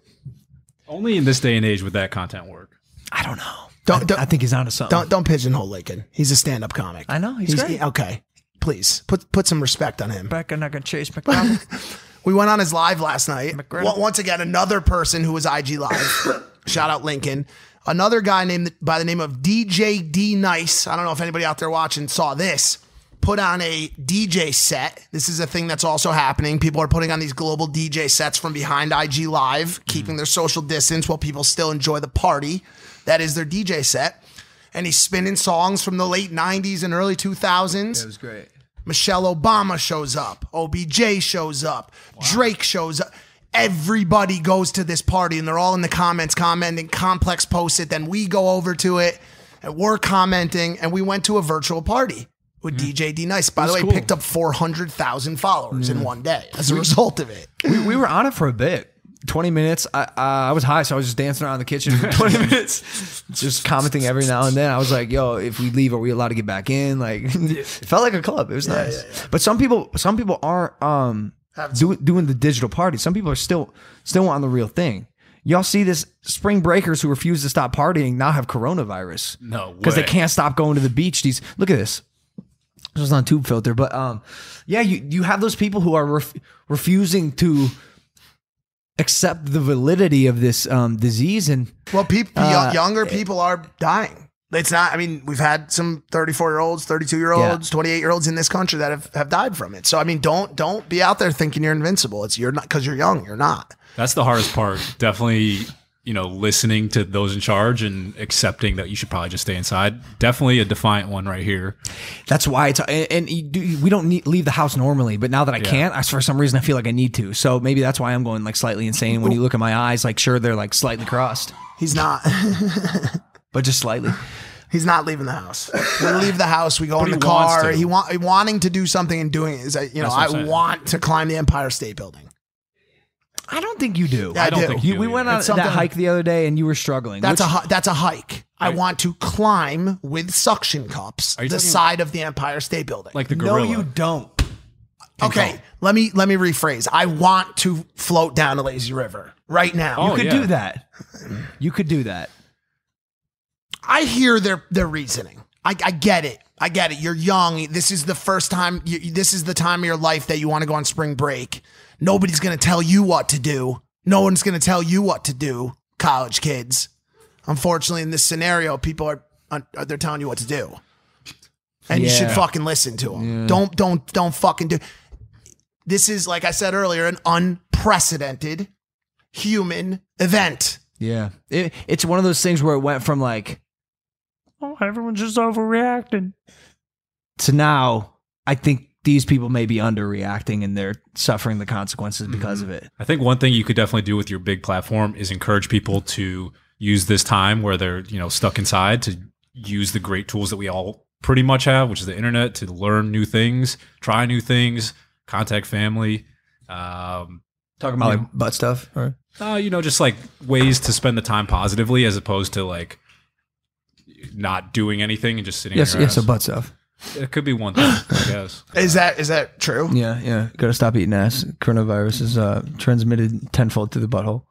Only in this day and age would that content work. I don't know. Don't- I, don't- I think he's onto something. don't don't pigeonhole Lincoln. He's a stand-up comic. I know, he's great. Okay. Please put put some respect on him. Back and I can chase McDonald. We went on his live last night. McGregor. Wa- Once again, another person who was IG live. Shout out Lincoln. Another guy named by the name of DJ D Nice. I don't know if anybody out there watching saw this. Put on a DJ set. This is a thing that's also happening. People are putting on these global DJ sets from behind IG Live, keeping their social distance while people still enjoy the party. That is their DJ set. And he's spinning songs from the late 90s and early 2000s. It was great. Michelle Obama shows up. OBJ shows up. Drake shows up. Everybody goes to this party and they're all in the comments commenting. Complex posts it. Then we go over to it and we're commenting. And we went to a virtual party with DJ D Nice. By the way, cool. picked up 400,000 followers in one day as a result of it. We, we were on it for a bit. 20 minutes. I, uh, I was high, so I was just dancing around the kitchen for 20 minutes, just commenting every now and then. I was like, yo, if we leave, are we allowed to get back in? Like, it felt like a club. It was nice. But some people, some people aren't um, do, doing the digital party. Some people are still, still on the real thing. Y'all see this spring breakers who refuse to stop partying now have coronavirus. No Because they can't stop going to the beach. These look at this. This was on Tubefilter, but um, yeah, you you have those people who are ref- refusing to accept the validity of this um disease, and Well, people, Uh, younger people are dying. It's not, I mean, we've had some 34 year olds, 32 year olds, 28 year olds in this country that have, have died from it. So, I mean, don't, don't be out there thinking you're invincible. It's you're not, cause you're young. You're not. That's the hardest part. Definitely, you know, listening to those in charge and accepting that you should probably just stay inside. Definitely a defiant one right here. that's why it's and, and do, we don't need, leave the house normally. But now that I can't, I, for some reason, I feel like I need to. So maybe that's why I'm going like slightly insane. When you look at my eyes, like sure they're like slightly crossed, He's not, but just slightly. he's not leaving the house. We leave the house. We go in he the wants car. to. He want, wanting to do something and doing it is, like, you know, I saying. want to climb the Empire State Building. I don't think you do. Yeah, I, don't do. think You, do we either. went on It's that something- hike the other day, and you were struggling. That's which- a hi- that's a hike. I want to climb with suction cups you the talking- side of the Empire State Building. Like the gorilla. no, you don't. Okay, let me let me rephrase. I want to float down a lazy river right now. Oh, You could yeah. do that. You could do that. I hear their their reasoning. I, I get it. I get it. You're young. This is the first time. You, this is the time of your life that you want to go on spring break. Nobody's going to tell you what to do. No one's going to tell you what to do. College kids. Unfortunately, in this scenario, people are are- they're telling you what to do, and you should fucking listen to them. Don't don't don't fucking do. This is like I said earlier, an unprecedented human event. Yeah. It, it's one of those things where it went from like oh, everyone's just overreacting. to now I think these people may be underreacting and they're suffering the consequences because of it. I think one thing you could definitely do with your big platform is encourage people to use this time where they're you know stuck inside to use the great tools that we all pretty much have, which is the internet, to learn new things, try new things, contact family. Um, Talking about like butt stuff, or uh, you know, just like ways to spend the time positively as opposed to like not doing anything and just sitting. yes, in your yes, so butt stuff. It could be one thing, I guess. Is that is that true? Yeah, yeah. Got to stop eating ass. Coronavirus is uh, transmitted tenfold through the butthole.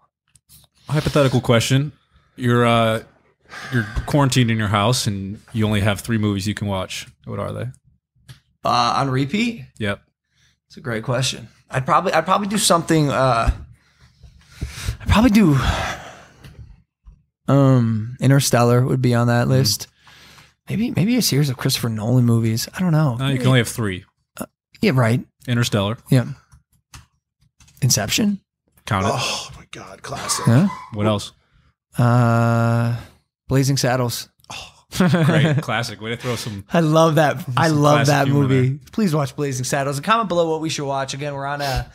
Hypothetical question: You're uh, you're quarantined in your house and you only have three movies you can watch. What are they? Uh, on repeat. Yep. It's a great question. I'd probably I'd probably do something. Uh, I'd probably do. Um, Interstellar would be on that list. Maybe maybe a series of Christopher Nolan movies. I don't know. No, you can only have three. yeah, right. Interstellar. Yeah. Inception. Count it. Oh my god, classic. Yeah. What else? Uh, Blazing Saddles. Great classic. Way to throw some. I love that. I love that humor movie. Please watch Blazing Saddles and comment below what we should watch. Again, we're on a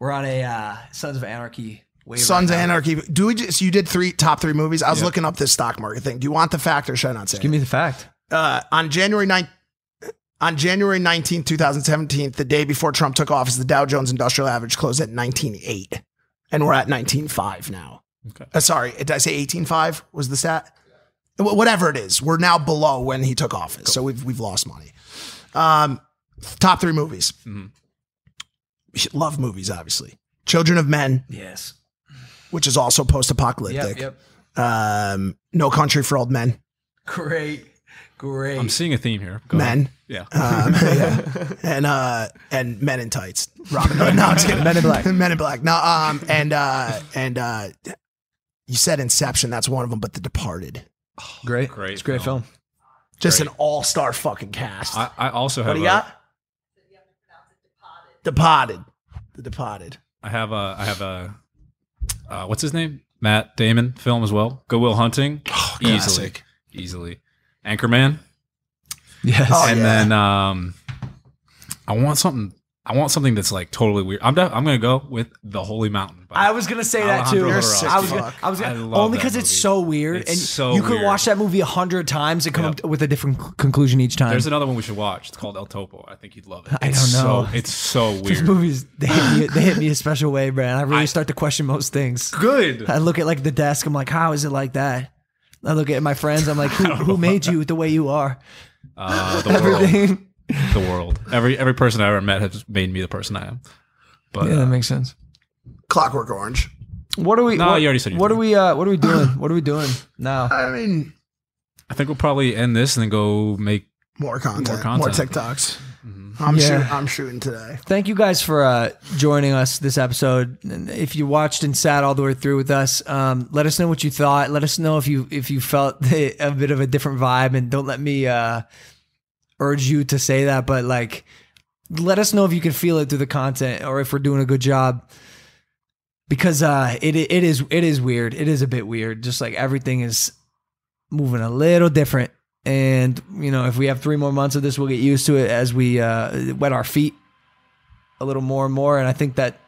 we're on a uh, Sons of Anarchy wave. Sons right of. Anarchy. Do we just you did three top three movies? I was Yep. looking up this stock market thing. Do you want the fact or should I not say? It? Give me the fact. uh, on January 9th, on January 19th, 2017, the day before Trump took office, the Dow Jones Industrial Average closed at 19.8. And we're at 19.5 now. Okay. Uh, sorry, did I say 18.5 was the stat? Wh- Whatever it is, we're now below when he took office. So we've, we've lost money. Um, top three movies. Mhm. We love movies, obviously. Children of Men, Yes. Which is also post apocalyptic. Yep. Yep. Um, no Country for Old Men. Great. Great. I'm seeing a theme here. Go. Men. Yeah. Um, yeah. and uh and Men in Tights. Robin Hood. No, I'm just kidding. Men in Black. Men in Black. No, um and uh and uh you said Inception, that's one of them, but The Departed. great. Great It's a great film. film. Just Great. an all-star fucking cast. I, I also what have. do you a- got? Departed. The Departed. I have a. I have a. Uh, what's his name? Matt Damon film as well. Good Will Hunting. easily, Oh, classic. easily. Anchorman. Yes. Oh, and yeah. then um, I want something. I want something that's like totally weird. I'm. Def- I'm gonna go with The Holy Mountain. I was gonna say that too. You're sick I was gonna, I was I gonna, love only because it's so weird, It's and so you could weird. watch that movie a hundred times and come Yep. up with a different c- conclusion each time. There's another one we should watch. It's called El Topo. I think you'd love it. I It's don't know. So, it's so weird. These movies they hit, me, they hit me a special way, man. I really I- start to question most things. Good. I look at like the desk. I'm like, how is it like that? I look at my friends. I'm like, who, who made you the way you are? Uh, the world. Everything. The world. Every every person I ever met has made me the person I am. But Yeah, that uh, makes sense. Clockwork Orange. What are we? No, what, you already said your What are we? Uh, what are we doing? What are we doing now? I mean, I think we'll probably end this and then go make. more content. More, More content. TikToks. I'm Yeah. shooting I'm shooting today. Thank you guys for uh, joining us this episode. And if you watched and sat all the way through with us, um, let us know what you thought. Let us know if you if you felt a bit of a different vibe, and don't let me uh, urge you to say that. But like, let us know if you can feel it through the content, or if we're doing a good job. Because uh, it it is it is weird. It is a bit weird. Just like everything is moving a little different. And you know, if we have three more months of this, we'll get used to it as we uh, wet our feet a little more and more. And I think that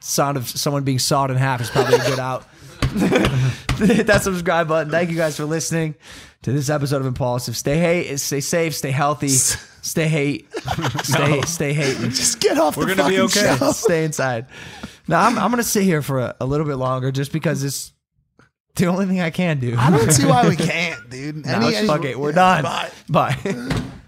sound of someone being sawed in half is probably a good out. Hit that subscribe button. Thank you guys for listening to this episode of Impaulsive. Stay hate, stay safe, stay healthy, stay hate, stay stay hating. Just get off the street. We're the gonna be fucking okay. show. stay inside. No, I'm I'm gonna sit here for a, a little bit longer just because it's the only thing I can do. I don't see why we can't, dude. No, fuck it. We're done. Bye. Bye.